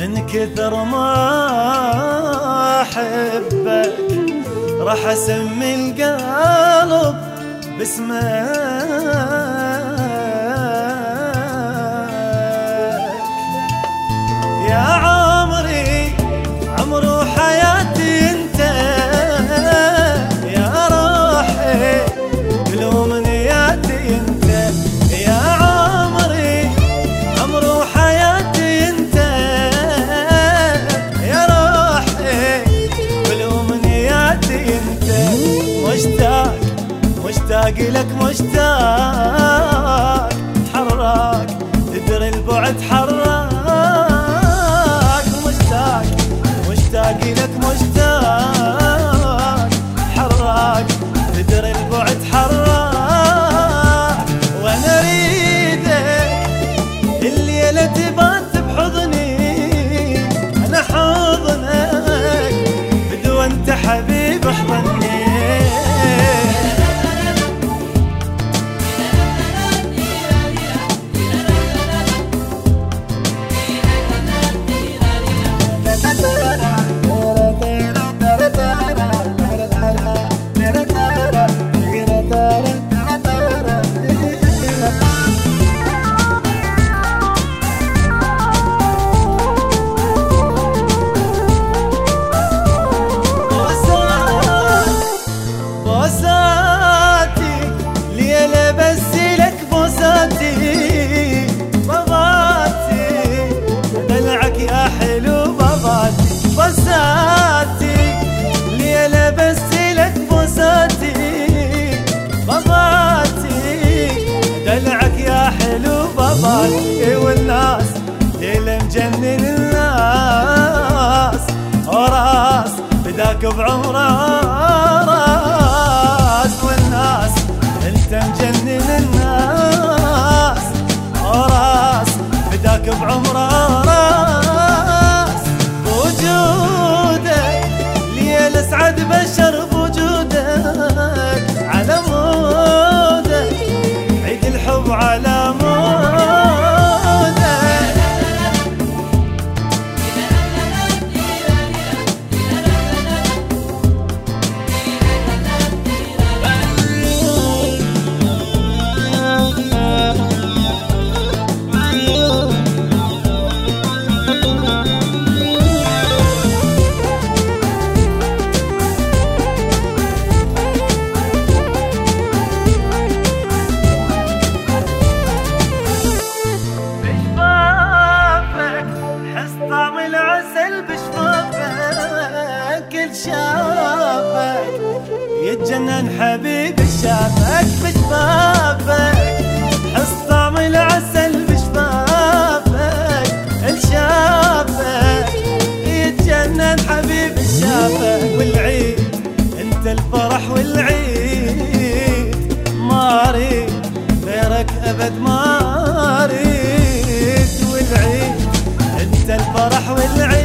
من كثر ما أحبك راح أسمي القلب باسمك. عقلك مشتاق. الأطفال والناس ليلة مجنن الناس وراس بداك بعمره قد شافك يتجنن حبيب شافك بشفافك حس طعم العسل بشفافك الشافك يتجنن حبيب شافك والعيد أنت الفرح والعيد ما اريد غيرك أبد ما أريد. والعيد أنت الفرح والعيد